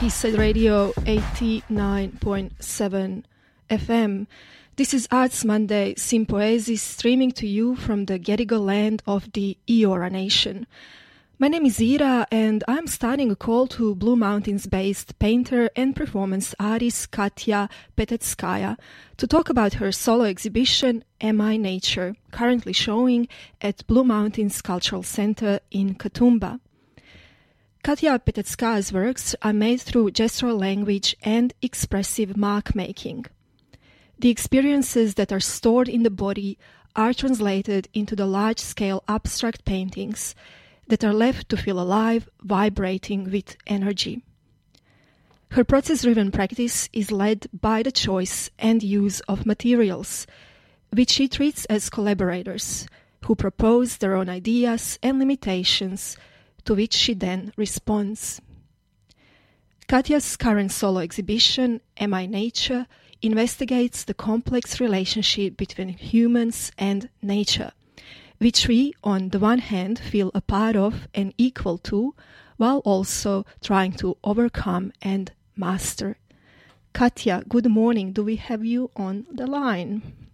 Eastside Radio 89.7 FM. This is Arts Monday Sympoiesis streaming to you from the Gadigal land of the Eora Nation. My name is Ira and I'm starting a call to Blue Mountains based painter and performance artist Katya Petetskaya to talk about her solo exhibition Am I Nature, currently showing at Blue Mountains Cultural Center in Katoomba. Katya Petetskaya's works are made through gestural language and expressive mark making. The experiences that are stored in the body are translated into the large scale abstract paintings that are left to feel alive, vibrating with energy. Her process driven practice is led by the choice and use of materials, which she treats as collaborators who propose their own ideas and limitations to which she then responds. Katya's current solo exhibition, Am I Nature, investigates the complex relationship between humans and nature, which we, on the one hand, feel a part of and equal to, while also trying to overcome and master. Katya, good morning. Do we have you on the line?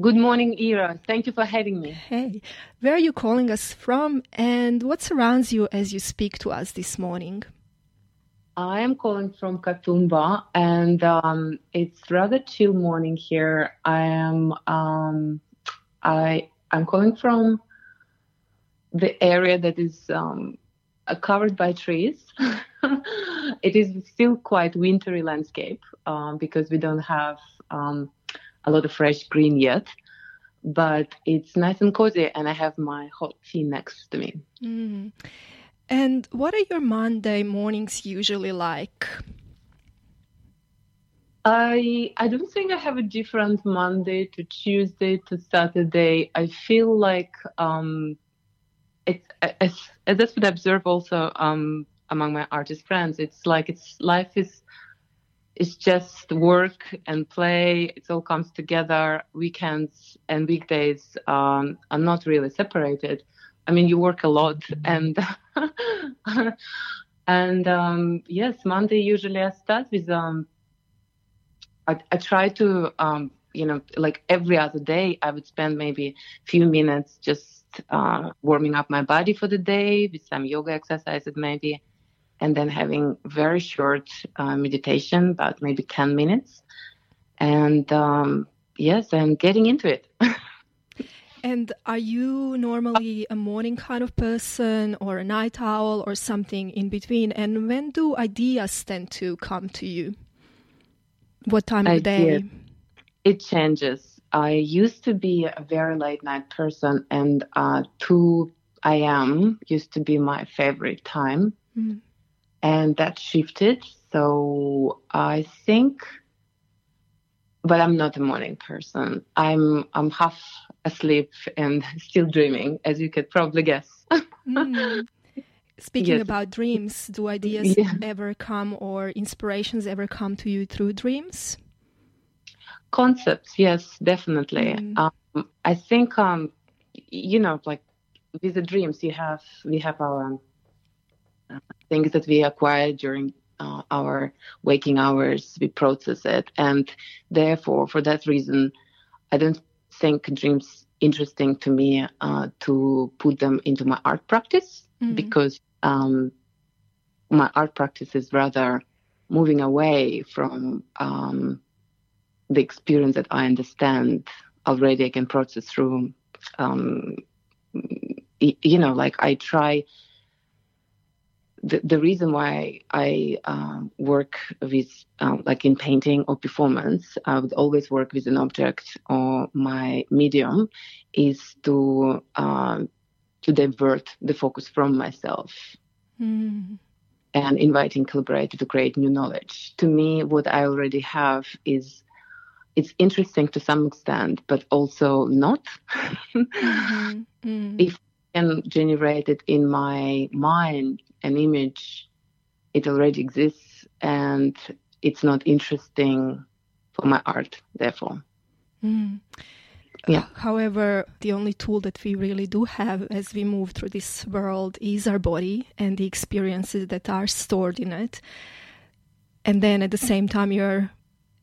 Good morning, Ira. Thank you for having me. Hey, where are you calling us from and what surrounds you as you speak to us this morning? I am calling from Katoomba and um, it's rather chill morning here. I am um, I I'm calling from the area that is um, uh, covered by trees. it is still quite wintry landscape um, because we don't have um, a lot of fresh green yet, but it's nice and cozy, and I have my hot tea next to me. Mm. And what are your Monday mornings usually like? I I don't think I have a different Monday to Tuesday to Saturday. I feel like um, it's as, as that's what I observe also um, among my artist friends. It's like it's life is it's just work and play. It all comes together. Weekends and weekdays um, are not really separated. I mean, you work a lot, and and um, yes, Monday usually I start with um, I, I try to um, you know like every other day I would spend maybe a few minutes just uh, warming up my body for the day with some yoga exercises maybe and then having very short uh, meditation, about maybe 10 minutes. And um, yes, I'm getting into it. and are you normally a morning kind of person or a night owl or something in between? And when do ideas tend to come to you? What time of the day? It changes. I used to be a very late night person, and uh, 2 a.m. used to be my favorite time. Mm and that shifted. So I think, but I'm not a morning person. I'm I'm half asleep and still dreaming, as you could probably guess. mm. Speaking yes. about dreams, do ideas yeah. ever come or inspirations ever come to you through dreams? Concepts, yes, definitely. Mm. Um, I think, um, you know, like with the dreams, you have we have our things that we acquire during uh, our waking hours, we process it. And therefore, for that reason, I don't think dreams interesting to me uh, to put them into my art practice mm-hmm. because um, my art practice is rather moving away from um, the experience that I understand already. I can process through, um, you know, like I try the, the reason why I uh, work with, um, like in painting or performance, I would always work with an object or my medium is to uh, to divert the focus from myself mm. and inviting collaborator to create new knowledge. To me, what I already have is it's interesting to some extent, but also not. mm-hmm. mm. If can generate it in my mind an image, it already exists and it's not interesting for my art, therefore. Mm. Yeah. However, the only tool that we really do have as we move through this world is our body and the experiences that are stored in it. And then at the same time, you're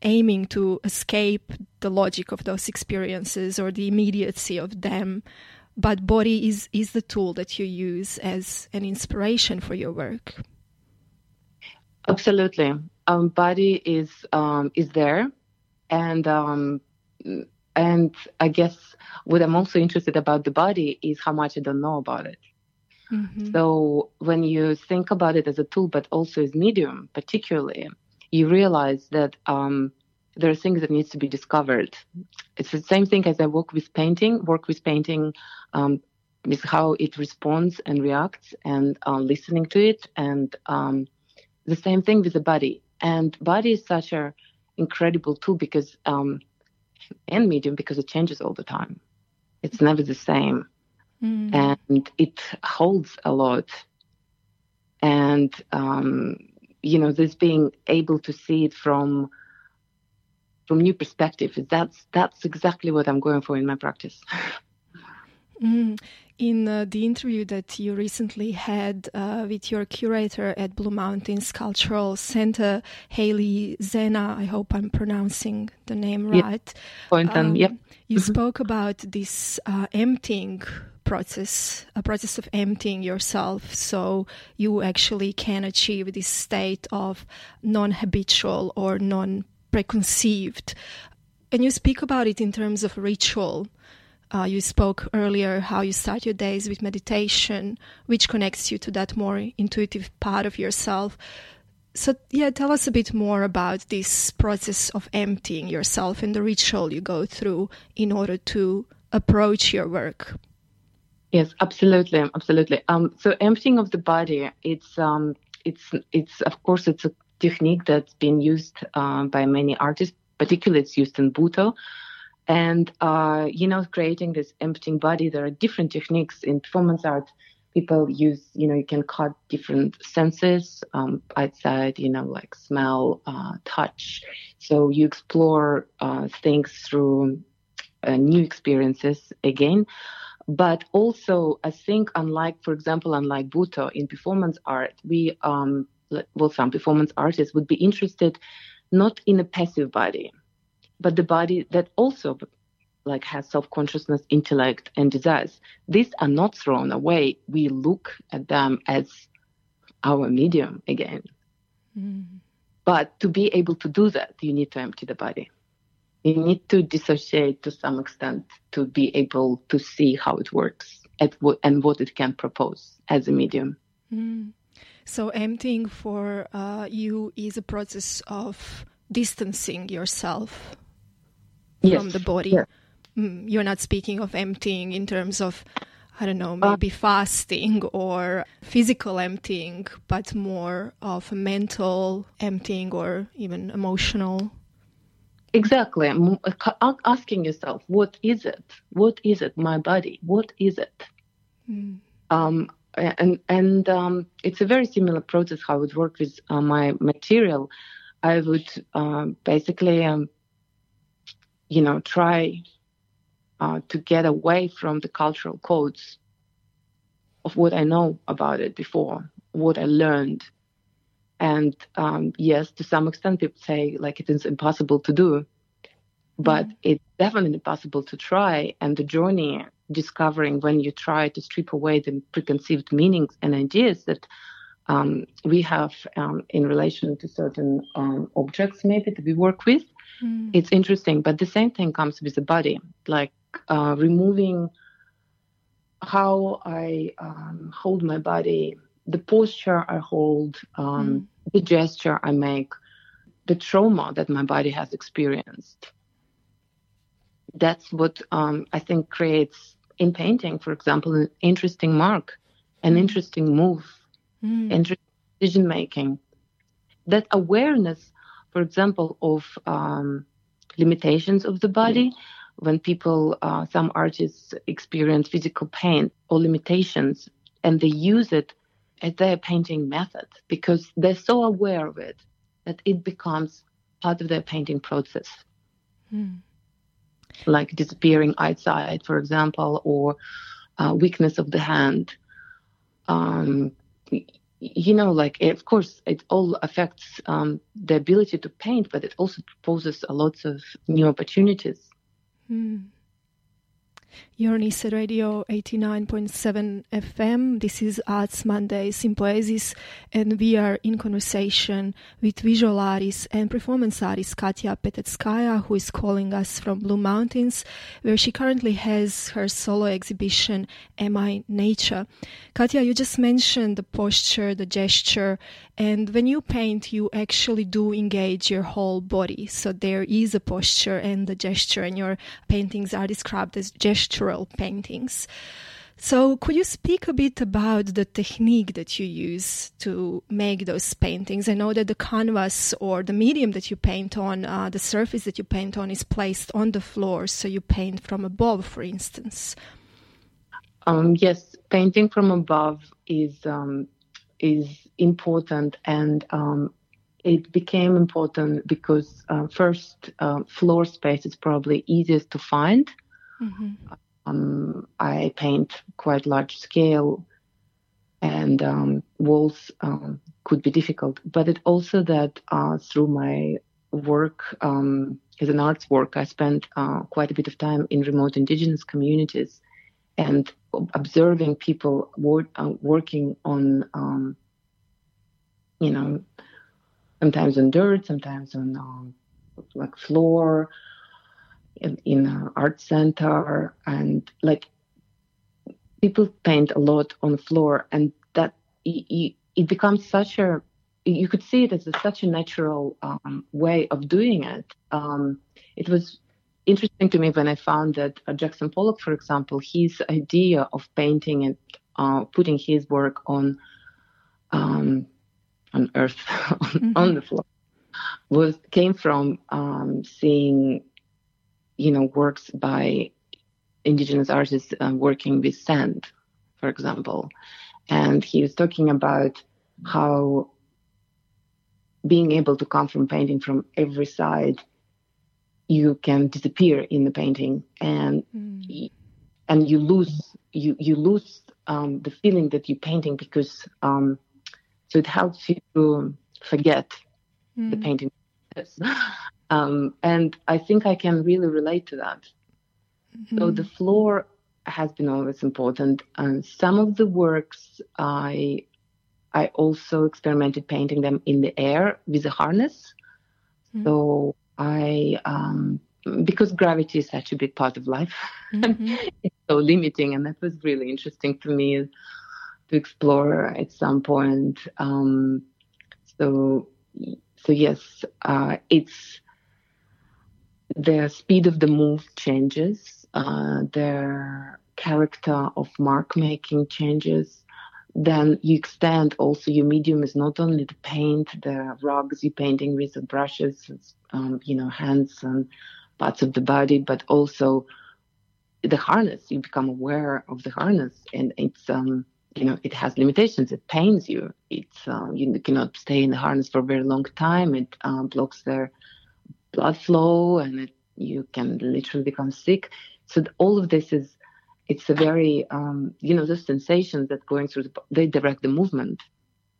aiming to escape the logic of those experiences or the immediacy of them. But body is, is the tool that you use as an inspiration for your work. Absolutely. Um, body is um, is there, and um, and I guess what I'm also interested about the body is how much I don't know about it. Mm-hmm. So when you think about it as a tool, but also as medium, particularly, you realize that um, there are things that needs to be discovered. It's the same thing as I work with painting. Work with painting um, is how it responds and reacts, and uh, listening to it, and um, the same thing with the body. And body is such a incredible tool because um, and medium because it changes all the time. It's never the same. Mm. And it holds a lot. And, um, you know, this being able to see it from from new perspective, that's that's exactly what I'm going for in my practice. Mm. In uh, the interview that you recently had uh, with your curator at Blue Mountains Cultural Center, Haley Zena, I hope I'm pronouncing the name right. Point um, yep. You mm-hmm. spoke about this uh, emptying process, a process of emptying yourself, so you actually can achieve this state of non-habitual or non-preconceived. And you speak about it in terms of ritual. Uh, you spoke earlier how you start your days with meditation, which connects you to that more intuitive part of yourself. So, yeah, tell us a bit more about this process of emptying yourself and the ritual you go through in order to approach your work. Yes, absolutely, absolutely. Um, so, emptying of the body, it's um, it's it's of course it's a technique that's been used uh, by many artists. Particularly, it's used in Butoh and, uh, you know, creating this emptying body, there are different techniques in performance art. People use, you know, you can cut different senses um, outside, you know, like smell, uh, touch. So you explore uh, things through uh, new experiences again. But also, I think, unlike, for example, unlike Butoh in performance art, we, um, well, some performance artists would be interested not in a passive body, but the body that also like has self-consciousness, intellect, and desires. These are not thrown away. We look at them as our medium again. Mm. But to be able to do that, you need to empty the body. You need to dissociate to some extent to be able to see how it works and what it can propose as a medium. Mm. So, emptying for uh, you is a process of distancing yourself yes. from the body. Yeah. Mm, you're not speaking of emptying in terms of, I don't know, maybe uh, fasting or physical emptying, but more of mental emptying or even emotional. Exactly. Uh, asking yourself, what is it? What is it? My body. What is it? Mm. Um, and and um, it's a very similar process how I would work with uh, my material. I would uh, basically um, you know, try uh, to get away from the cultural codes of what I know about it before, what I learned. And um, yes, to some extent, people say like it is impossible to do, but mm-hmm. it's definitely possible to try. And the journey discovering when you try to strip away the preconceived meanings and ideas that um, we have um, in relation to certain um, objects, maybe that we work with, Mm. It's interesting, but the same thing comes with the body, like uh, removing how I um, hold my body, the posture I hold, um, mm. the gesture I make, the trauma that my body has experienced. That's what um, I think creates in painting, for example, an interesting mark, an mm. interesting move, mm. interesting decision making. That awareness for example, of um, limitations of the body. When people, uh, some artists experience physical pain or limitations, and they use it as their painting method because they're so aware of it that it becomes part of their painting process. Hmm. Like disappearing eyesight, for example, or uh, weakness of the hand. Um, you know, like of course, it all affects um, the ability to paint, but it also poses a lot of new opportunities. Mm. You're on Eastside Radio 89.7 FM. This is Arts Monday Sympoiesis, and we are in conversation with visual artist and performance artist Katya Petetskaya, who is calling us from Blue Mountains, where she currently has her solo exhibition, Am I Nature? Katya, you just mentioned the posture, the gesture, and when you paint, you actually do engage your whole body. So there is a posture and the gesture, and your paintings are described as gestural paintings. So, could you speak a bit about the technique that you use to make those paintings? I know that the canvas or the medium that you paint on, uh, the surface that you paint on, is placed on the floor, so you paint from above, for instance. Um, yes, painting from above is um, is important and um, it became important because uh, first uh, floor space is probably easiest to find mm-hmm. um, i paint quite large scale and um, walls um, could be difficult but it also that uh, through my work um, as an arts work i spent uh, quite a bit of time in remote indigenous communities and observing people wor- uh, working on um, you know, sometimes on dirt, sometimes on um, like floor in, in an art center, and like people paint a lot on the floor, and that it, it becomes such a you could see it as a, such a natural um, way of doing it. Um, it was interesting to me when I found that uh, Jackson Pollock, for example, his idea of painting and uh, putting his work on um, on earth mm-hmm. on the floor was came from um, seeing you know works by indigenous artists uh, working with sand for example and he was talking about how being able to come from painting from every side you can disappear in the painting and mm. and you lose you you lose um, the feeling that you're painting because um, so it helps you to forget mm. the painting um, and I think I can really relate to that. Mm-hmm. So the floor has been always important. And some of the works I I also experimented painting them in the air with a harness. Mm-hmm. So I um, because gravity is such a big part of life, mm-hmm. it's so limiting, and that was really interesting to me to explore at some point. Um, so, so yes, uh, it's the speed of the move changes, uh, the character of mark making changes. Then you extend also your medium is not only the paint, the rugs you're painting with the brushes, um, you know, hands and parts of the body, but also the harness. You become aware of the harness, and it's um, you know it has limitations it pains you it's um, you cannot stay in the harness for a very long time it um, blocks their blood flow and it, you can literally become sick so all of this is it's a very um, you know the sensations that going through the, they direct the movement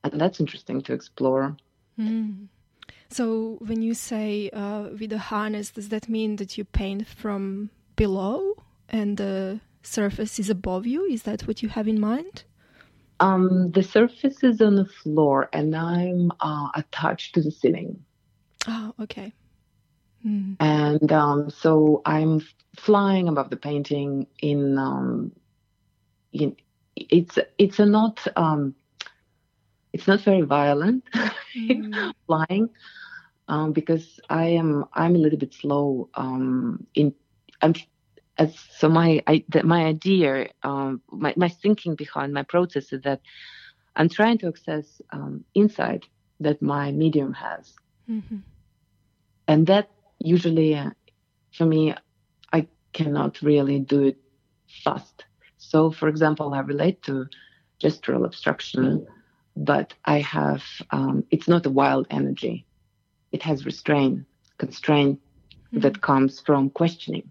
and that's interesting to explore mm. so when you say uh, with a harness does that mean that you paint from below and the surface is above you is that what you have in mind um, the surface is on the floor, and I'm uh, attached to the ceiling. Oh, okay. Mm. And um, so I'm flying above the painting. In, um, in it's it's a not um, it's not very violent mm. flying um, because I am I'm a little bit slow. Um, in I'm as so my I, the, my idea, um, my my thinking behind my process is that I'm trying to access um, insight that my medium has, mm-hmm. and that usually uh, for me, I cannot really do it fast. So, for example, I relate to gestural abstraction, but I have um, it's not a wild energy; it has restraint, constraint mm-hmm. that comes from questioning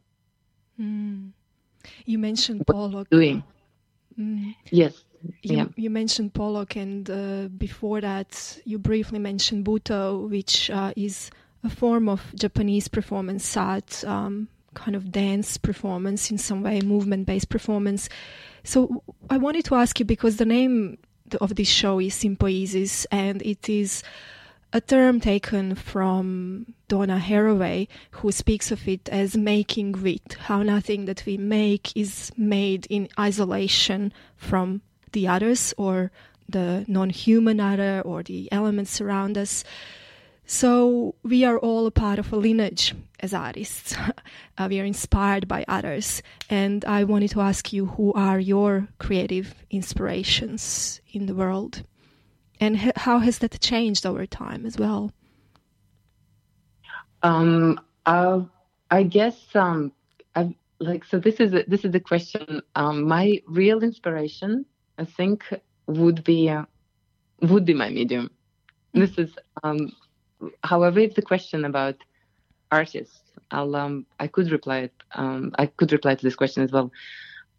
Mm. You mentioned Pollock. Doing. Mm. Yes. You, yeah. you mentioned Pollock, and uh, before that, you briefly mentioned Butoh, which uh, is a form of Japanese performance art, um, kind of dance performance in some way, movement based performance. So I wanted to ask you because the name of this show is Sympoiesis, and it is a term taken from Donna Haraway, who speaks of it as making wit, how nothing that we make is made in isolation from the others or the non human other or the elements around us. So we are all a part of a lineage as artists. uh, we are inspired by others. And I wanted to ask you who are your creative inspirations in the world? And how has that changed over time as well? Um, uh, I guess um, I like so. This is a, this is the question. Um, my real inspiration, I think, would be uh, would be my medium. This is, um, however, it's a question about artists. I'll um, I could reply it. Um, I could reply to this question as well,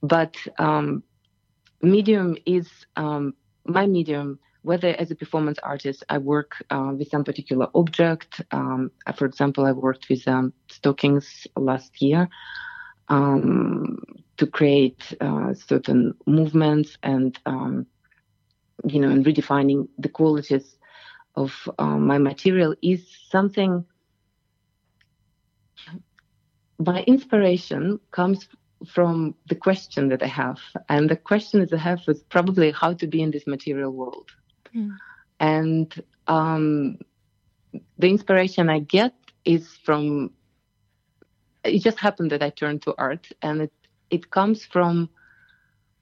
but um, medium is um, my medium whether as a performance artist I work uh, with some particular object. Um, for example, I worked with um, stockings last year to create uh, certain movements and you know and redefining the qualities of uh, my material is something. My inspiration comes from the question that I have, and the question that I have is probably how to be in this material world Mm. And um, the inspiration I get is from. It just happened that I turned to art, and it it comes from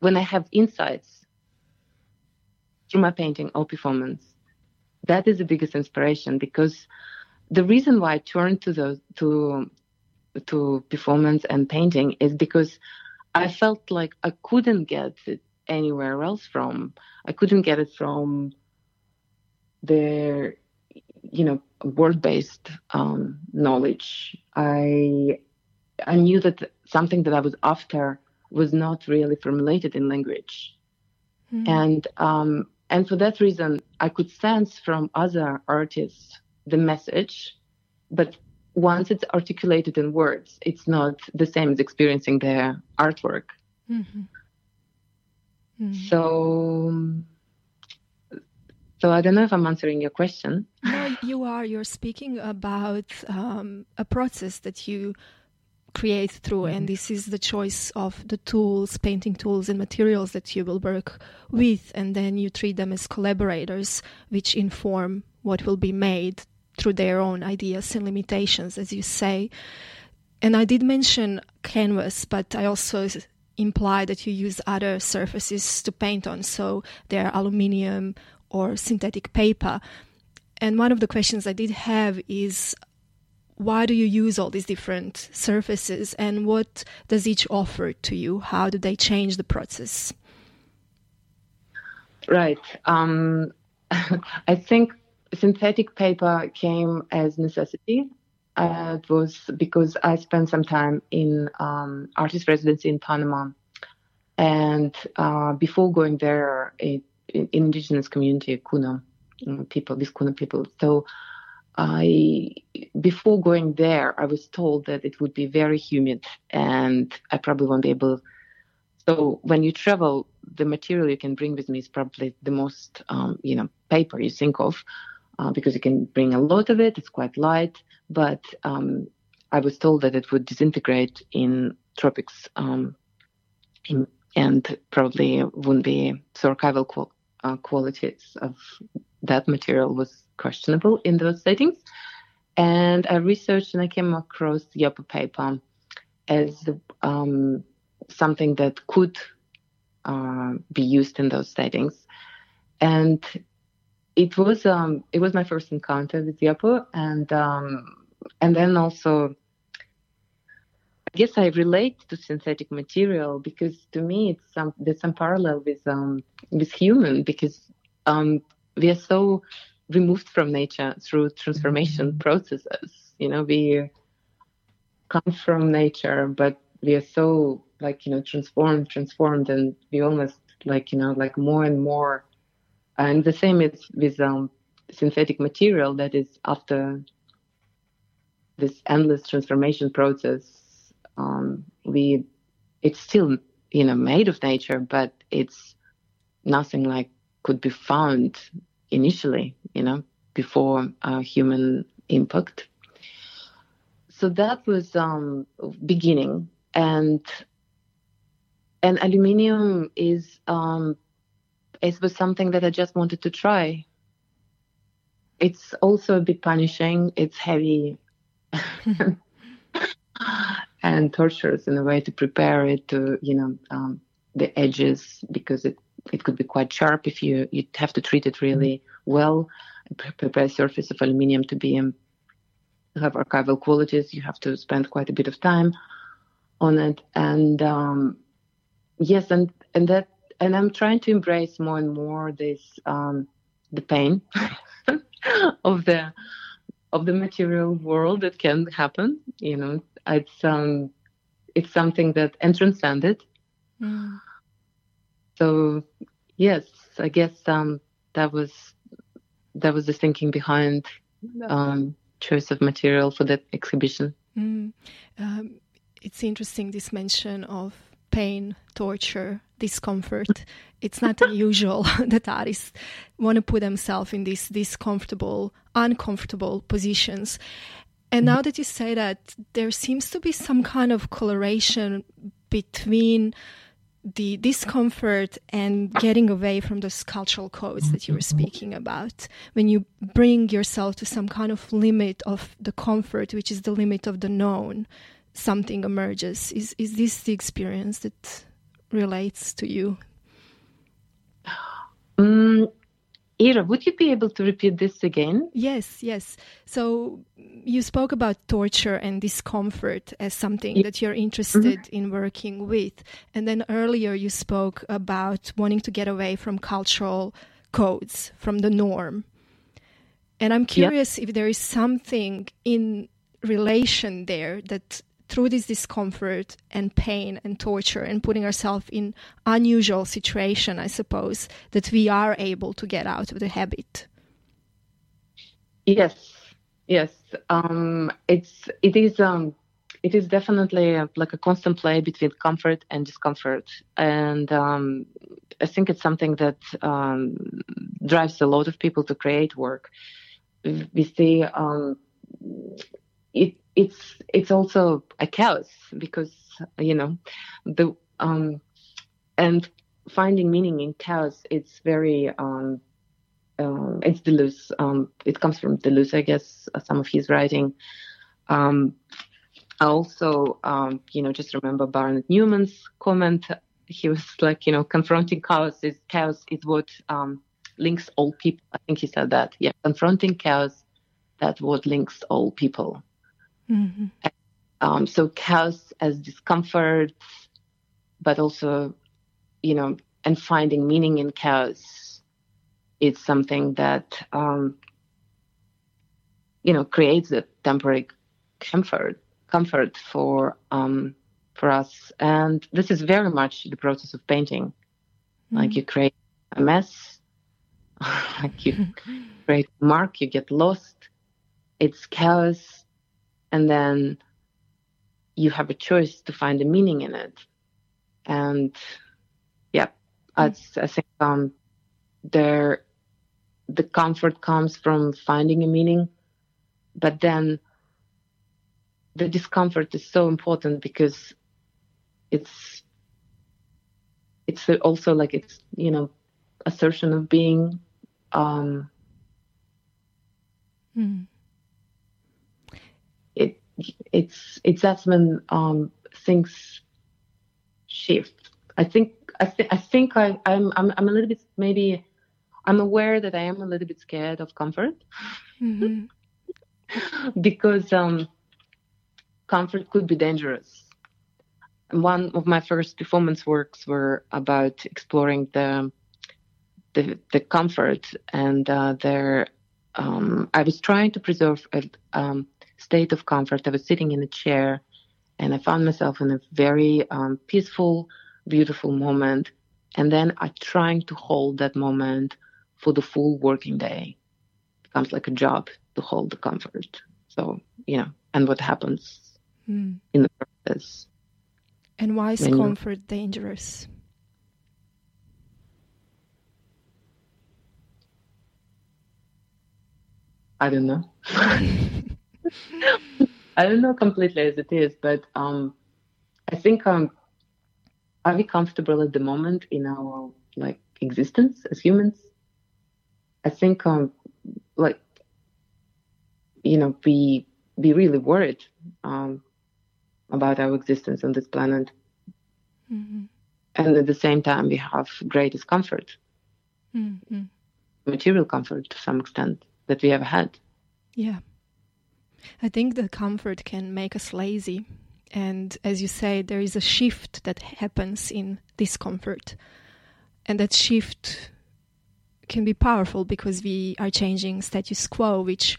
when I have insights through my painting or performance. That is the biggest inspiration because the reason why I turned to the to to performance and painting is because I felt like I couldn't get it anywhere else from. I couldn't get it from their, you know, word-based um, knowledge. I I knew that something that I was after was not really formulated in language, mm-hmm. and um, and for that reason, I could sense from other artists the message, but once it's articulated in words, it's not the same as experiencing their artwork. Mm-hmm. Mm-hmm. So so I don't know if I'm answering your question. No, you are. You're speaking about um, a process that you create through, mm-hmm. and this is the choice of the tools, painting tools, and materials that you will work with, and then you treat them as collaborators, which inform what will be made through their own ideas and limitations, as you say. And I did mention canvas, but I also imply that you use other surfaces to paint on. So there are aluminium or synthetic paper. And one of the questions I did have is why do you use all these different surfaces and what does each offer to you? How do they change the process? Right. Um, I think synthetic paper came as necessity. Uh, it was because I spent some time in um, artist residency in Panama. And uh, before going there, in indigenous community, Kuna people, these Kuna people. So I, before going there, I was told that it would be very humid and I probably won't be able. So when you travel, the material you can bring with me is probably the most, um, you know, paper you think of, uh, because you can bring a lot of it. It's quite light, but um, I was told that it would disintegrate in tropics, um, in, and probably wouldn't be so archival qual- uh, qualities of that material was questionable in those settings. And I researched and I came across Yupo paper as um, something that could uh, be used in those settings. And it was um, it was my first encounter with Yupo, and um, and then also I guess I relate to synthetic material because to me it's some there's some parallel with um with human because um we are so removed from nature through transformation mm-hmm. processes. You know, we come from nature, but we are so like you know transformed, transformed, and we almost like you know like more and more. And the same is with um, synthetic material that is after this endless transformation process. Um, we it's still you know made of nature, but it's nothing like could be found initially, you know, before uh, human impact. So that was um, beginning, and and aluminium is um, it was something that I just wanted to try. It's also a bit punishing. It's heavy. and torturous in a way to prepare it to, you know, um, the edges because it it could be quite sharp if you you have to treat it really well. Prepare surface of aluminium to be have archival qualities. You have to spend quite a bit of time on it, and um, yes, and and that and I'm trying to embrace more and more this um, the pain of the of the material world that can happen. You know, it's um, it's something that and transcend it. Mm. So yes, I guess um, that was that was the thinking behind um, choice of material for that exhibition. Mm. Um, it's interesting this mention of pain, torture, discomfort. It's not unusual that artists want to put themselves in these discomfortable, uncomfortable positions. And now that you say that, there seems to be some kind of coloration between the discomfort and getting away from those cultural codes that you were speaking about. When you bring yourself to some kind of limit of the comfort, which is the limit of the known, something emerges. Is is this the experience that relates to you? Um, Ira, would you be able to repeat this again? Yes, yes. So you spoke about torture and discomfort as something yeah. that you're interested mm-hmm. in working with. And then earlier you spoke about wanting to get away from cultural codes, from the norm. And I'm curious yeah. if there is something in relation there that through this discomfort and pain and torture and putting ourselves in unusual situation, I suppose, that we are able to get out of the habit. Yes, yes. Um, it's it is um, it is definitely a, like a constant play between comfort and discomfort, and um, I think it's something that um, drives a lot of people to create work. We see um, it it's it's also a chaos because you know the um and finding meaning in chaos it's very um uh, it's Deleuze. Um, it comes from Deleuze, I guess, uh, some of his writing. Um, I also, um, you know, just remember Barnett Newman's comment. He was like, you know, confronting chaos is chaos is what um, links all people. I think he said that. Yeah, confronting chaos, that's what links all people. Mm-hmm. Um, so chaos as discomfort, but also, you know, and finding meaning in chaos is something that, um, you know, creates a temporary comfort, comfort for, um, for us. And this is very much the process of painting. Mm-hmm. Like you create a mess, like you create a mark, you get lost. It's chaos and then you have a choice to find a meaning in it and yeah mm. i think um there the comfort comes from finding a meaning but then the discomfort is so important because it's it's also like it's you know assertion of being um mm it's it's that's when um, things shift. I think I, th- I think I, I'm, I'm I'm a little bit maybe I'm aware that I am a little bit scared of comfort mm-hmm. because um, comfort could be dangerous. One of my first performance works were about exploring the the, the comfort and uh, their. Um, I was trying to preserve a, um, state of comfort. I was sitting in a chair and I found myself in a very um, peaceful, beautiful moment. And then I trying to hold that moment for the full working day. It becomes like a job to hold the comfort. So, you know, and what happens mm. in the process. And why is comfort dangerous? I don't know. I don't know completely as it is, but um, I think um, are we comfortable at the moment in our like existence as humans? I think um, like you know we be really worried um, about our existence on this planet, mm-hmm. and at the same time we have great discomfort, mm-hmm. material comfort to some extent that we have had. Yeah. I think the comfort can make us lazy. And as you say, there is a shift that happens in discomfort. And that shift can be powerful because we are changing status quo, which,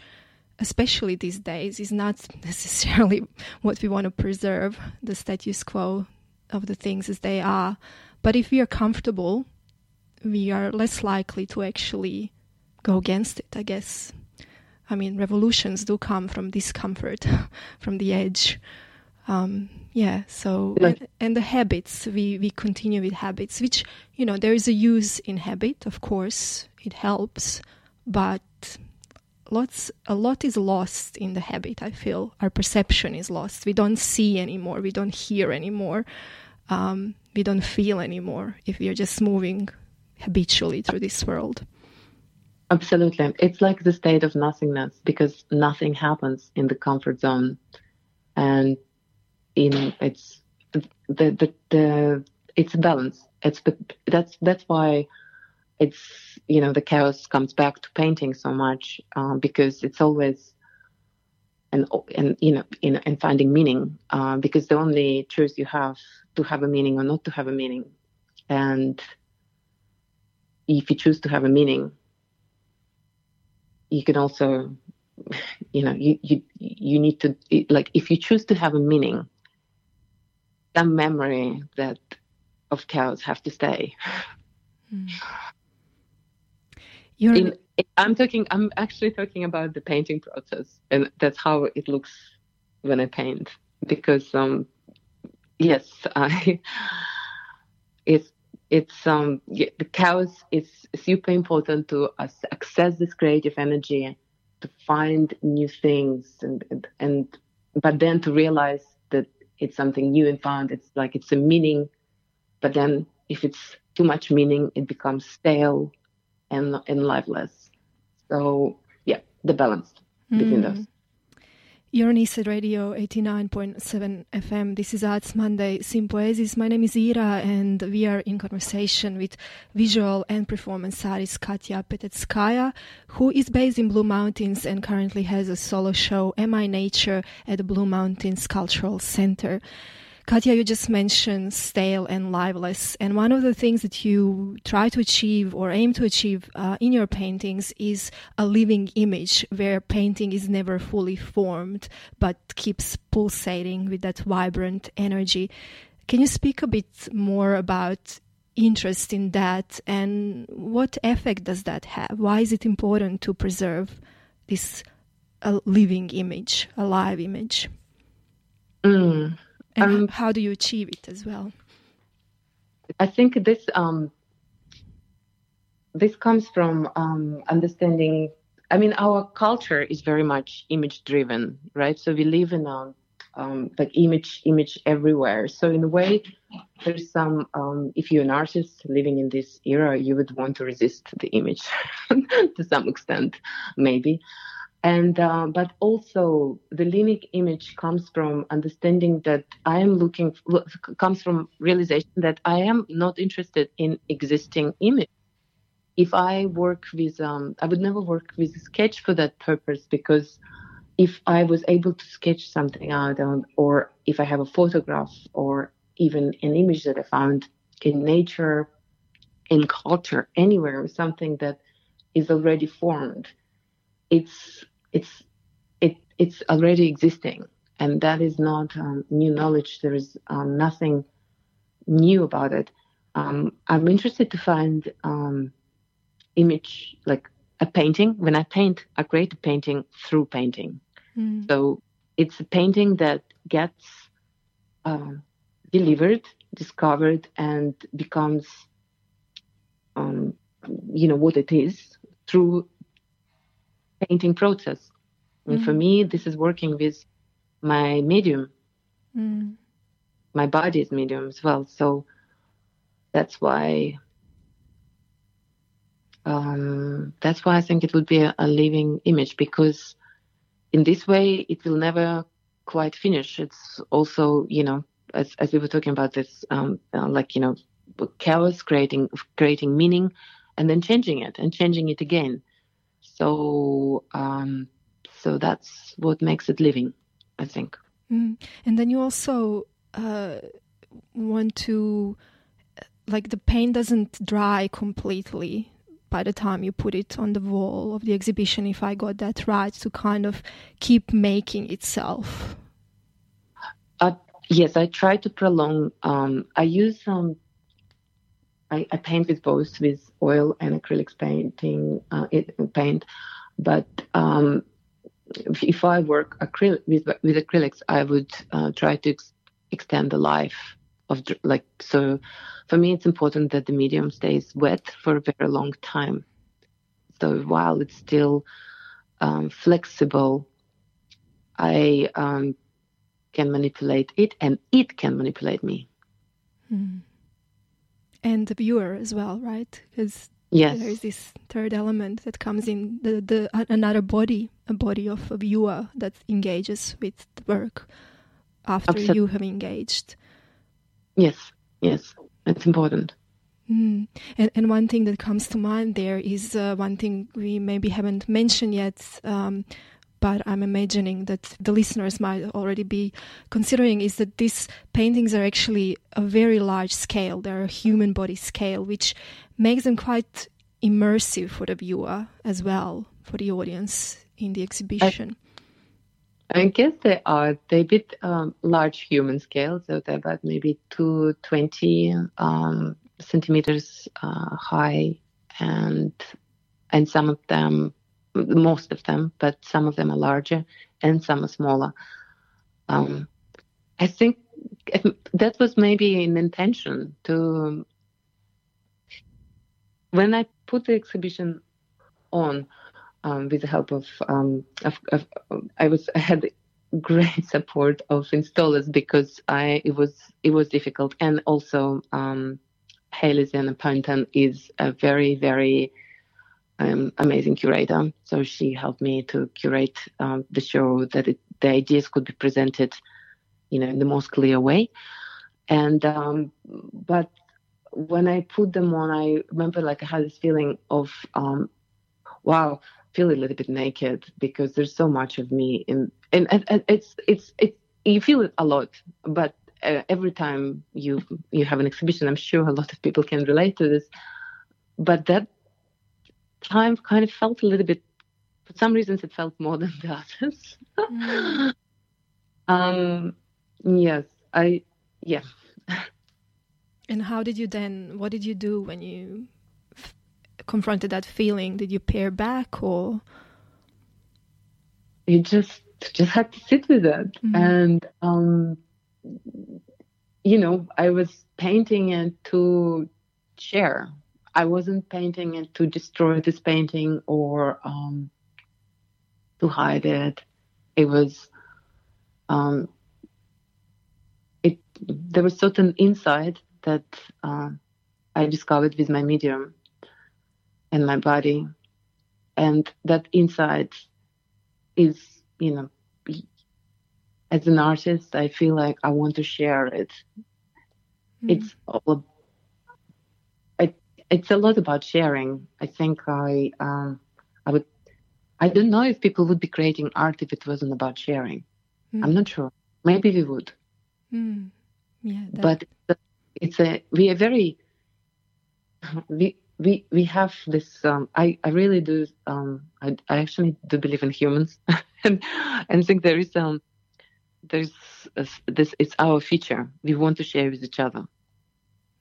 especially these days, is not necessarily what we want to preserve the status quo of the things as they are. But if we are comfortable, we are less likely to actually go against it, I guess. I mean, revolutions do come from discomfort, from the edge. Um, yeah, so, and, and, the habits, we, we continue with habits, which, you know, there is a use in habit, of course, it helps, but lots, a lot is lost in the habit, I feel. Our perception is lost. We don't see anymore, we don't hear anymore, um, we don't feel anymore if we are just moving habitually through this world. Absolutely. It's like the state of nothingness because nothing happens in the comfort zone. And in it's the the, the it's a balance. It's the, that's that's why it's you know the chaos comes back to painting so much um, because it's always and and you know in in finding meaning uh, because the only choice you have to have a meaning or not to have a meaning and if you choose to have a meaning you can also you know you you you need to like if you choose to have a meaning that memory that of chaos have to stay mm. In, i'm talking i'm actually talking about the painting process and that's how it looks when i paint because um yes i it's it's um the chaos is super important to us access this creative energy to find new things and, and and but then to realize that it's something new and found it's like it's a meaning but then if it's too much meaning it becomes stale and and lifeless so yeah the balance between mm. those you're on Radio 89.7 FM. This is Arts Monday Sympoiesis. My name is Ira, and we are in conversation with visual and performance artist Katya Petetskaya, who is based in Blue Mountains and currently has a solo show, Am I Nature, at the Blue Mountains Cultural Center. Katya, you just mentioned stale and liveless, and one of the things that you try to achieve or aim to achieve uh, in your paintings is a living image where painting is never fully formed but keeps pulsating with that vibrant energy. Can you speak a bit more about interest in that and what effect does that have? Why is it important to preserve this uh, living image, a live image? Mm. And um, how do you achieve it as well? I think this um, this comes from um, understanding. I mean, our culture is very much image driven, right? So we live in a um, like image, image everywhere. So in a way, there's some. Um, if you're an artist living in this era, you would want to resist the image to some extent, maybe and uh, but also the living image comes from understanding that i am looking comes from realization that i am not interested in existing image. If i work with um, i would never work with a sketch for that purpose because if i was able to sketch something out or if i have a photograph or even an image that i found in nature in culture anywhere something that is already formed it's it's it it's already existing and that is not um, new knowledge. There is um, nothing new about it. Um, I'm interested to find um, image like a painting. When I paint, I create a painting through painting. Mm. So it's a painting that gets uh, delivered, discovered, and becomes, um, you know, what it is through painting process. And mm. for me, this is working with my medium. Mm. My body is medium as well. So that's why um, that's why I think it would be a, a, living image because in this way it will never quite finish. It's also you know as as we were talking about this um, uh, like you know chaos creating creating meaning and then changing it and changing it again. So um, so that's what makes it living, I think. Mm. And then you also uh, want to like the paint doesn't dry completely by the time you put it on the wall of the exhibition, if I got that right, to kind of keep making itself? Uh, yes, I try to prolong. Um, I use um, I, I, paint with both with oil and acrylics painting uh, paint, but um, if, I work acrylic with with acrylics, I would uh, try to ex- extend the life of like so for me it's important that the medium stays wet for a very long time. So while it's still um, flexible i um, can manipulate it and it can manipulate me. Hmm. And the viewer as well right because yes there is this third element that comes in the, the another body a body of a viewer that engages with the work after Absolutely. you have engaged Yes, yes, it's important. Mm. And, and one thing that comes to mind there is uh, one thing we maybe haven't mentioned yet, um, but I'm imagining that the listeners might already be considering is that these paintings are actually a very large scale. They're a human body scale, which makes them quite immersive for the viewer as well, for the audience in the exhibition. I- I guess they are. They're a bit um, large human scale, so they're about maybe 220 um, centimeters uh, high, and and some of them, most of them, but some of them are larger and some are smaller. Um, I think that was maybe an intention to. When I put the exhibition on, um, with the help of, um, of, of, I was I had great support of installers because I it was it was difficult and also um, Hayley Ponton is a very very um, amazing curator. So she helped me to curate um, the show that it, the ideas could be presented, you know, in the most clear way. And um, but when I put them on, I remember like I had this feeling of um, wow, feel a little bit naked because there's so much of me in and, and, and it's it's it you feel it a lot but uh, every time you you have an exhibition i'm sure a lot of people can relate to this but that time kind of felt a little bit for some reasons it felt more than the others mm. um yes i yeah and how did you then what did you do when you confronted that feeling? Did you pare back or? You just just had to sit with it, mm-hmm. and um, you know, I was painting it to share. I wasn't painting it to destroy this painting or um, to hide it. It was um, it. There was certain insight that uh, I discovered with my medium and my body. And that insight is, you know, as an artist, I feel like I want to share it. Mm. It's all, it's a lot about sharing. I think I, um, I would, I don't know if people would be creating art if it wasn't about sharing. Mm. I'm not sure. Maybe we would. Mm. Yeah. That... But it's a, we are very, we, we we have this um, I, I really do um, I, I actually do believe in humans and and think there is um there's a, this it's our feature we want to share with each other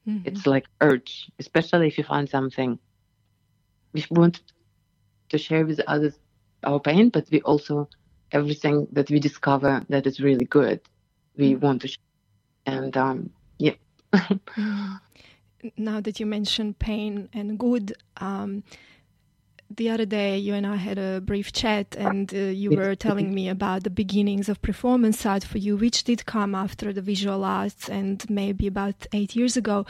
mm-hmm. it's like urge especially if you find something we want to share with others our pain but we also everything that we discover that is really good we mm-hmm. want to share and um yeah now that you mentioned pain and good um the other day you and I had a brief chat, and uh, you were telling me about the beginnings of performance art for you, which did come after the visual arts and maybe about eight years ago.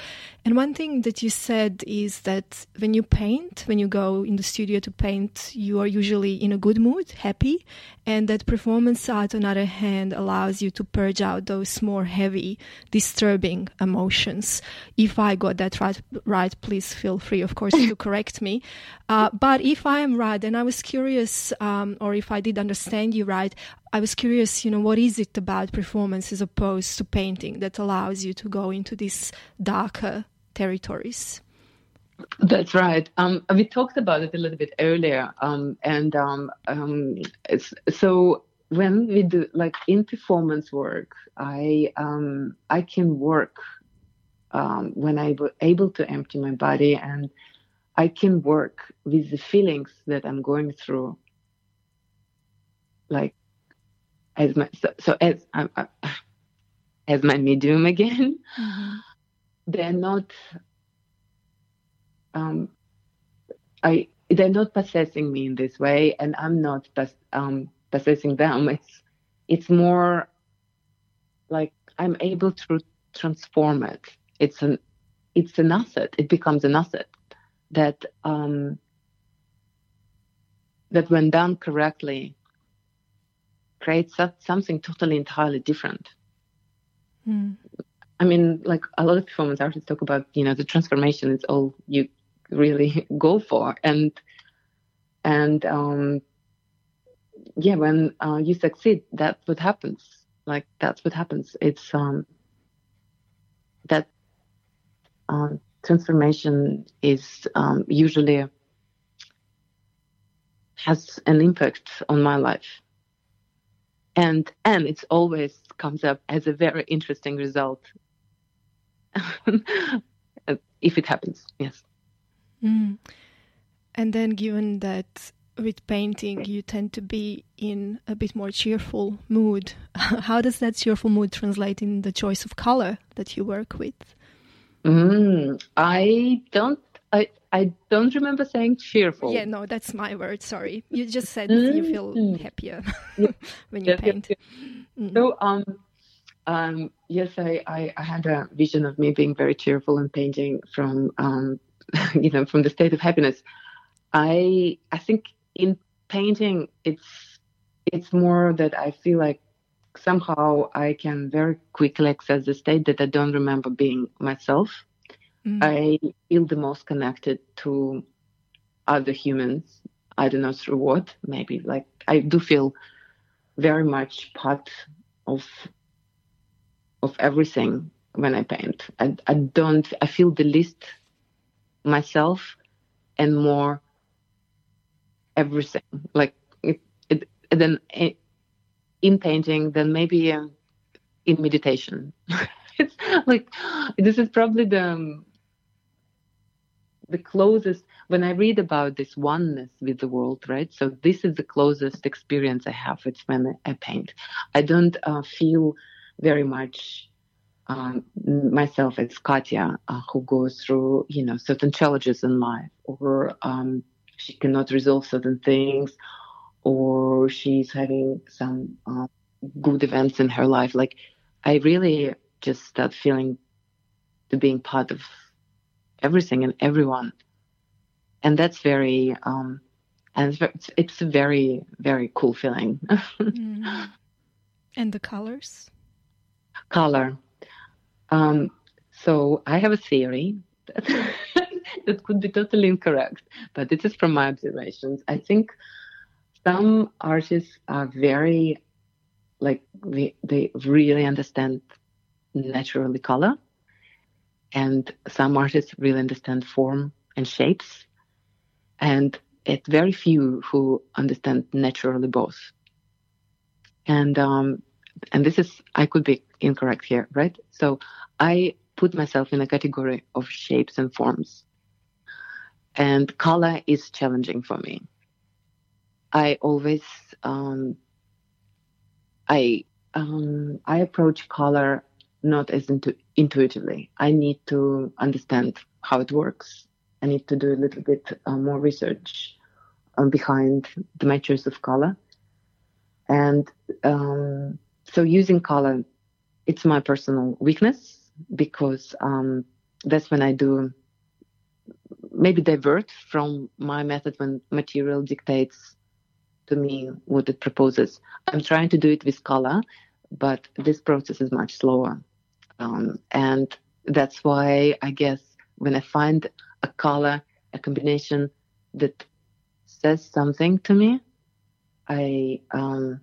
And one thing that you said is that when you paint, when you go in the studio to paint, you are usually in a good mood, happy, and that performance art, on the other hand, allows you to purge out those more heavy, disturbing emotions. If I got that right, right please feel free, of course, to correct me. Uh, but if I am right, and I was curious, um, or if I did understand you right, I was curious, you know, what is it about performance as opposed to painting that allows you to go into these darker territories? That's right. Um, we talked about it a little bit earlier, um, and um, um so when we do like in performance work, I um, I can work um, when I'm able to empty my body and I can work with the feelings that I'm going through. Like, as my so, so as uh, as my medium again, mm-hmm. they're not. Um, I they're not possessing me in this way, and I'm not um, possessing them. It's it's more like I'm able to transform it. It's an it's an asset. It becomes an asset that um, that when done correctly creates something totally entirely different. Mm. I mean, like a lot of performance artists talk about, you know, the transformation is all you really go for, and and um, yeah, when uh, you succeed, that's what happens. Like that's what happens. It's um, that um, transformation is um, usually has an impact on my life. And and it always comes up as a very interesting result if it happens yes. Mm. and then given that with painting you tend to be in a bit more cheerful mood how does that cheerful mood translate in the choice of color that you work with Mm, I don't. I I don't remember saying cheerful. Yeah, no, that's my word. Sorry, you just said mm. you feel mm-hmm. happier when you paint. Mm. So um, um, yes, I, I, I had a vision of me being very cheerful and painting from um, you know, from the state of happiness. I I think in painting, it's it's more that I feel like somehow I can very quickly access the state that I don't remember being myself. Mm. I feel the most connected to other humans. I don't know through what, maybe like I do feel very much part of of everything when I paint. I, I don't I feel the least myself and more everything. Like it, it then it, in painting than maybe uh, in meditation. it's like this is probably the um, the closest when I read about this oneness with the world, right? So this is the closest experience I have. It's when I paint. I don't uh, feel very much um, myself as Katya, uh, who goes through you know certain challenges in life, or um, she cannot resolve certain things, or she's having some uh, good events in her life. Like, I really just start feeling to being part of everything and everyone, and that's very um, and it's, it's a very very cool feeling. mm. And the colors. Color. Um, so I have a theory that, that could be totally incorrect, but this is from my observations. I think some artists are very like they, they really understand naturally color and some artists really understand form and shapes and it's very few who understand naturally both and um, and this is I could be incorrect here, right? So I put myself in a category of shapes and forms. And color is challenging for me. I always um, I um, I approach color not as intu- intuitively. I need to understand how it works. I need to do a little bit uh, more research um, behind the matches of color. And um, so using color, it's my personal weakness because um, that's when I do maybe divert from my method when material dictates to me what it proposes. I'm trying to do it with color, but this process is much slower. Um, and that's why I guess when I find a color, a combination that says something to me, I um,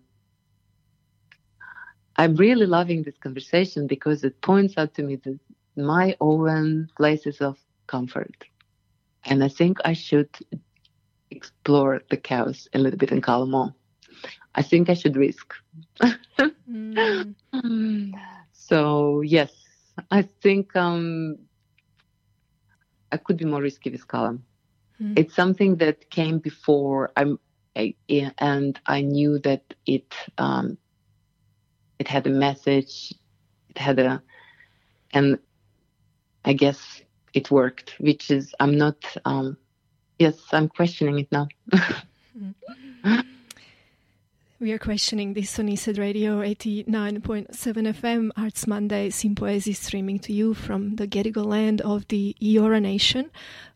I'm really loving this conversation because it points out to me that my own places of comfort. And I think I should explore the chaos a little bit in Kalamo. I think I should risk. mm. So yes, I think um, I could be more risky with Kalam. Mm. It's something that came before I'm, I, and I knew that it um, it had a message, it had a, and I guess it worked. Which is I'm not. Um, yes, I'm questioning it now. We are questioning this on Eastside Radio 89.7 FM, Arts Monday, Sympoiesis streaming to you from the Gadigal land of the Eora Nation.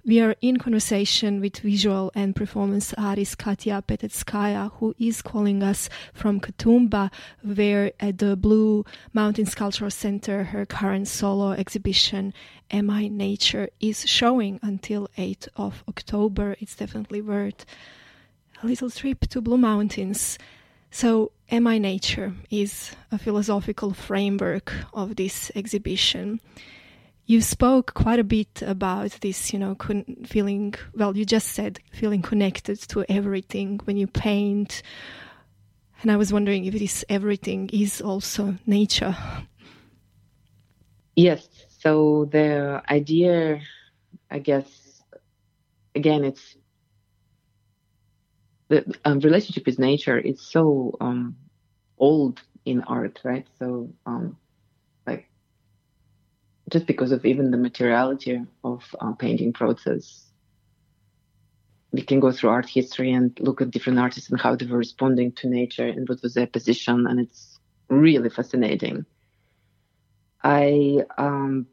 We are in conversation with visual and performance artist Katya Petetskaya, who is calling us from Katoomba, where at the Blue Mountains Cultural Center, her current solo exhibition, Am I Nature, is showing until 8th of October. It's definitely worth a little trip to Blue Mountains. So, Am I Nature is a philosophical framework of this exhibition. You spoke quite a bit about this, you know, con- feeling, well, you just said feeling connected to everything when you paint. And I was wondering if this everything is also nature. Yes. So the idea, I guess, again, it's the um, relationship with nature is so um, old in art, right? So, um, like, just because of even the materiality of uh, painting process, we can go through art history and look at different artists and how they were responding to nature and what was their position, and it's really fascinating. I um,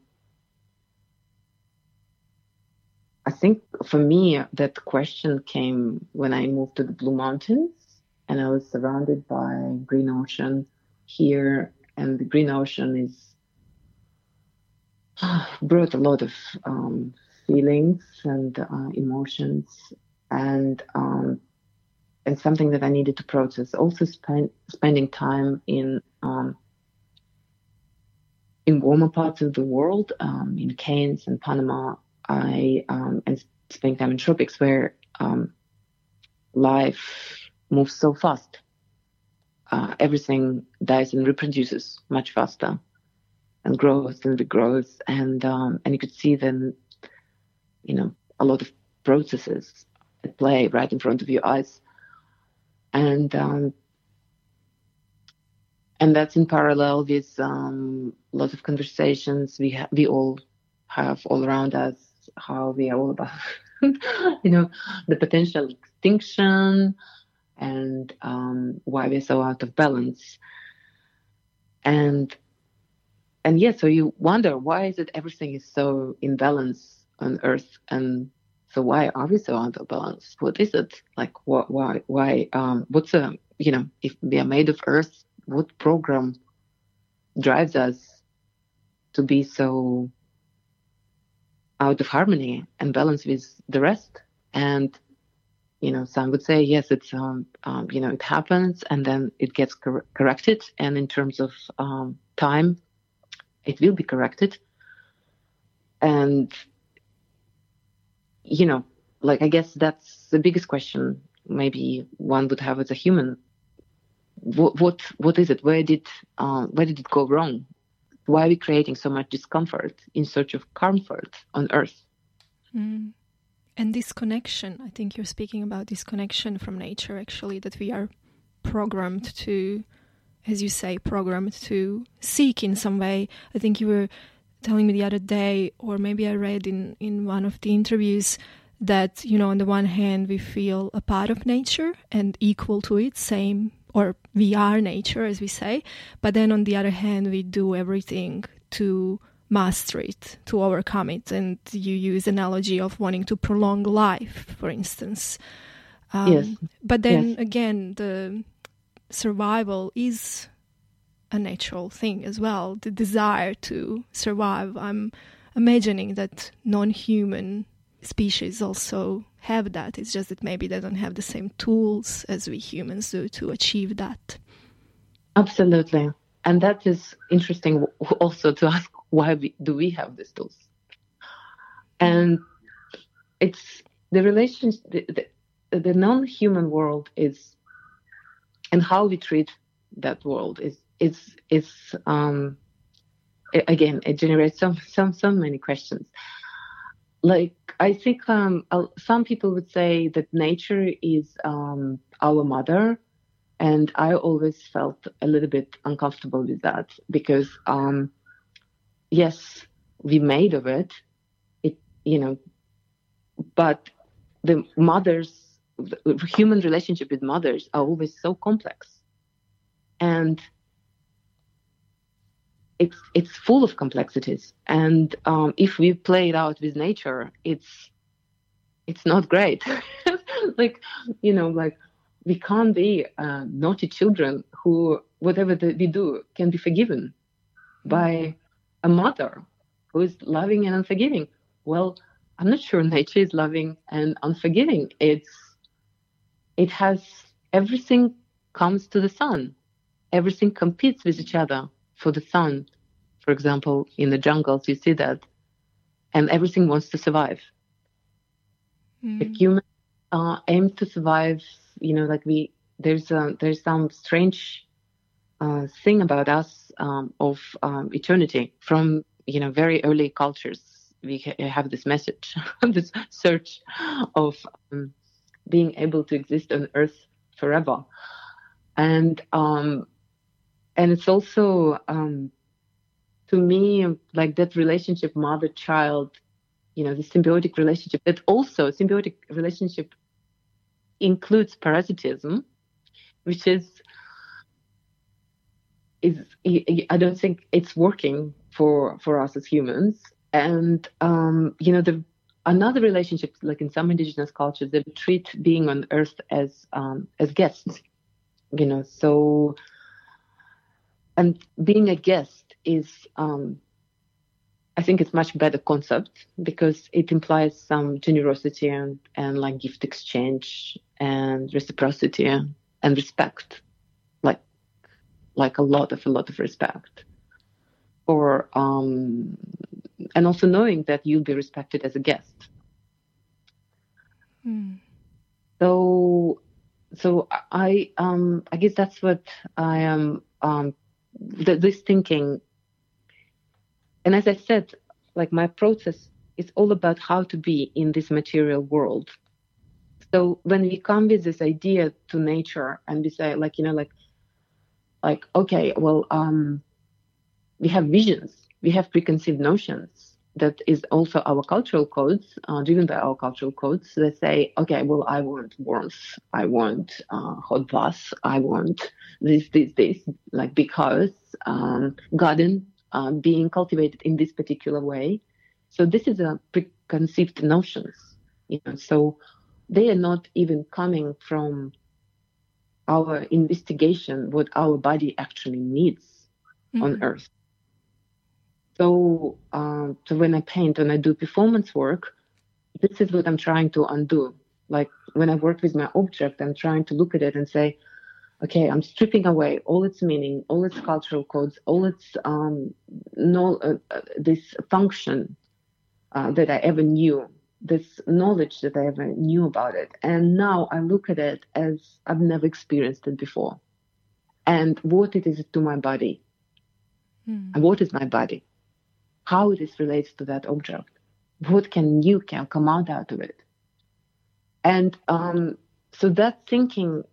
I think for me, that question came when I moved to the Blue Mountains and I was surrounded by green ocean here. And the green ocean is brought a lot of um, feelings and uh, emotions and um, and something that I needed to process. Also, spend, spending time in um, in warmer parts of the world, um, in Cairns and Panama, I um, and spending time in tropics where um, life moves so fast. Uh, everything dies and reproduces much faster, and grows and regrows, and um, and you could see then, you know, a lot of processes at play right in front of your eyes, and um, and that's in parallel with um, lots of conversations we ha- we all have all around us how we are all about, you know, the potential extinction and um, why we're so out of balance. And and yeah, so you wonder why is it everything is so in balance on Earth, and so why are we so out of balance? What is it like? What, why? Why? Um, what's a you know, if we are made of Earth, what program drives us to be so out of harmony and balance with the rest. And, you know, some would say, yes, it's, um, um, you know, it happens and then it gets cor- corrected. And in terms of um, time, it will be corrected. And, you know, like, I guess that's the biggest question maybe one would have as a human. what what, what is it? Where did uh, where did it go wrong? Why are we creating so much discomfort in search of comfort on Earth? Mm. And this connection, I think you're speaking about this connection from nature, actually, that we are programmed to, as you say, programmed to seek in some way. I think you were telling me the other day, or maybe I read in, in one of the interviews, that, you know, on the one hand, we feel a part of nature and equal to it, same or we are nature, as we say. But then on the other hand, we do everything to master it, to overcome it. And you use analogy of wanting to prolong life, for instance. Um, yes. But then yes. again, the survival is a natural thing as well. The desire to survive. I'm imagining that non-human species also have that. It's just that maybe they don't have the same tools as we humans do to achieve that. Absolutely. And that is interesting also to ask why we, do we have these tools? And it's the relations, the, the, the non-human world is, and how we treat that world is, is, is, um, again, it generates some, some, so many questions like I think um, some people would say that nature is um, our mother, and I always felt a little bit uncomfortable with that because, um, yes, we made of it, it you know, but the mothers, the human relationship with mothers are always so complex, and it's it's full of complexities. And um, if we play it out with nature it's it's not great. Like you know like we can't be uh, naughty children who whatever the, we do can be forgiven by a mother who is loving and unforgiving. Well i'm not sure nature is loving and unforgiving. It's it has everything comes to the sun. Everything competes with each other for the sun. For example, in the jungles, you see that, and everything wants to survive. Mm. The humans uh, aim to survive. You know, like we there's a, there's some strange uh, thing about us um, of um, eternity from you know very early cultures. We ha- have this message, this search of um, being able to exist on Earth forever, and um, and it's also um, to me like that relationship mother child you know the symbiotic relationship that also symbiotic relationship includes parasitism which is is i don't think it's working for for us as humans. And um, you know the another relationship like in some indigenous cultures they treat being on earth as um, as guests you know. So and being a guest is um, I think it's much better concept because it implies some generosity and, and like gift exchange and reciprocity and respect, like like a lot of a lot of respect, or um, and also knowing that you'll be respected as a guest. Mm. So so I um I guess that's what I am um the, this thinking. And as I said, like my process is all about how to be in this material world. So when we come with this idea to nature and we say like, you know, like, like, okay, well, um, we have visions, we have preconceived notions that is also our cultural codes, uh, driven by our cultural codes that say, okay, well, I want warmth, I want uh, hot bath, I want this, this, this, like because um, garden uh, being cultivated in this particular way. So this is a preconceived notions, you know. So they are not even coming from our investigation what our body actually needs mm-hmm. on Earth. So, uh, so when I paint, when I do performance work, this is what I'm trying to undo. Like when I work with my object, I'm trying to look at it and say, okay, I'm stripping away all its meaning, all its cultural codes, all its um, no, uh, uh, this function uh, that I ever knew, this knowledge that I ever knew about it, and now I look at it as I've never experienced it before, and what it is to my body. Mm. And what is my body? How this relates to that object? What can you can come out out of it? And um, so that thinking,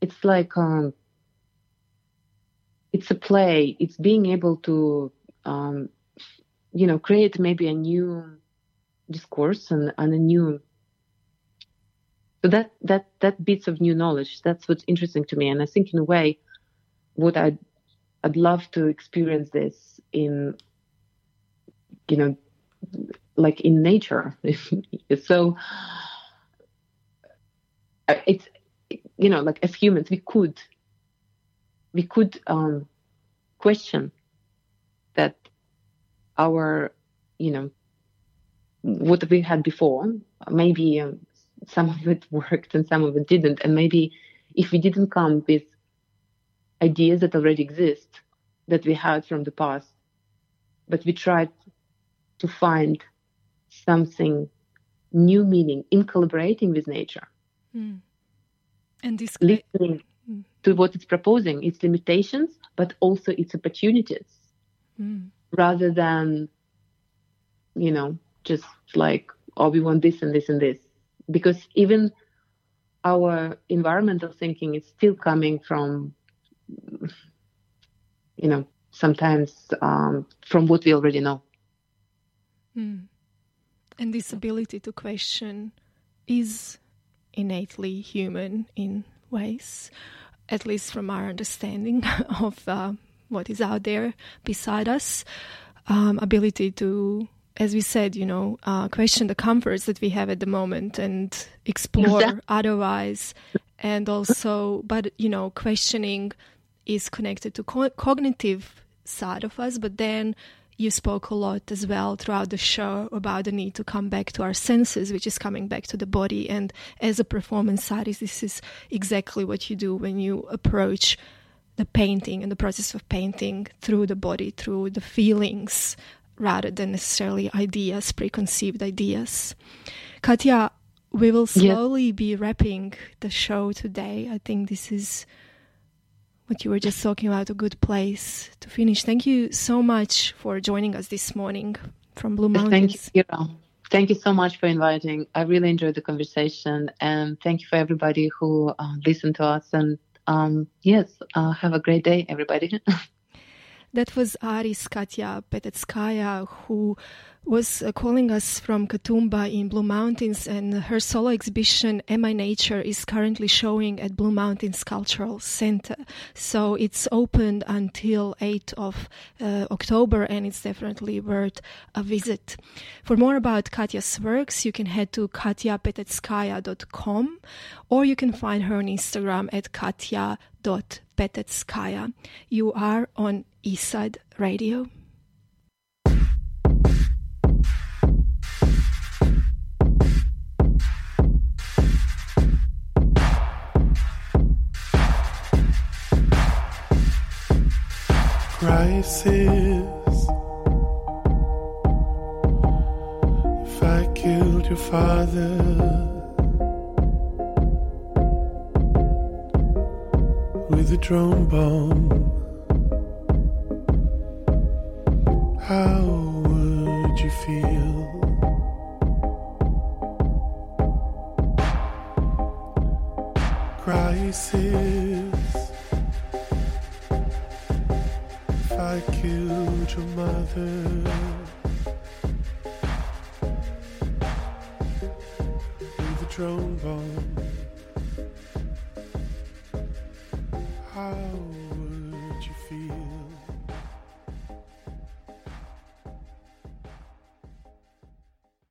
it's like um, it's a play. It's being able to, um, you know, create maybe a new discourse and, and a new so that that that bits of new knowledge that's what's interesting to me and i think in a way what i'd i'd love to experience this in you know like in nature so uh, it's you know like as humans we could we could um question that our you know what we had before. Maybe um, some of it worked and some of it didn't. And maybe if we didn't come with ideas that already exist that we had from the past, but we tried to find something new meaning in collaborating with nature. Mm. And this listening mm. to what it's proposing, its limitations, but also its opportunities, mm. rather than, you know, just like, oh, we want this and this and this. Because even our environmental thinking is still coming from, you know, sometimes um, from what we already know. Mm. And this ability to question is innately human in ways, at least from our understanding of uh, what is out there beside us. Um, ability to as we said, you know, uh, question the comforts that we have at the moment and explore exactly. otherwise. And also, but, you know, questioning is connected to co- cognitive side of us, but then you spoke a lot as well throughout the show about the need to come back to our senses, which is coming back to the body. And as a performance artist, this is exactly what you do when you approach the painting and the process of painting through the body, through the feelings rather than necessarily ideas, preconceived ideas. Katya, we will slowly be wrapping the show today. I think this is what you were just talking about a good place to finish. Thank you so much for joining us this morning from Blue Mountains. Thank you. Thank you so much for inviting. I really enjoyed the conversation, and thank you for everybody who uh, listened to us. And um, yes, uh, have a great day, everybody. That was Aris Katya Petetskaya, who was uh, calling us from Katoomba in Blue Mountains, and her solo exhibition "Am I Nature" is currently showing at Blue Mountains Cultural Center. So it's open until 8th of uh, October, and it's definitely worth a visit. For more about Katya's works, you can head to katyapetetskaya.com, or you can find her on Instagram at katya.petetskaya. You are on Eastside Radio. Crisis. If I killed your father, with a drone bomb. How would you feel? Crisis. I killed your mother. Drone bomb.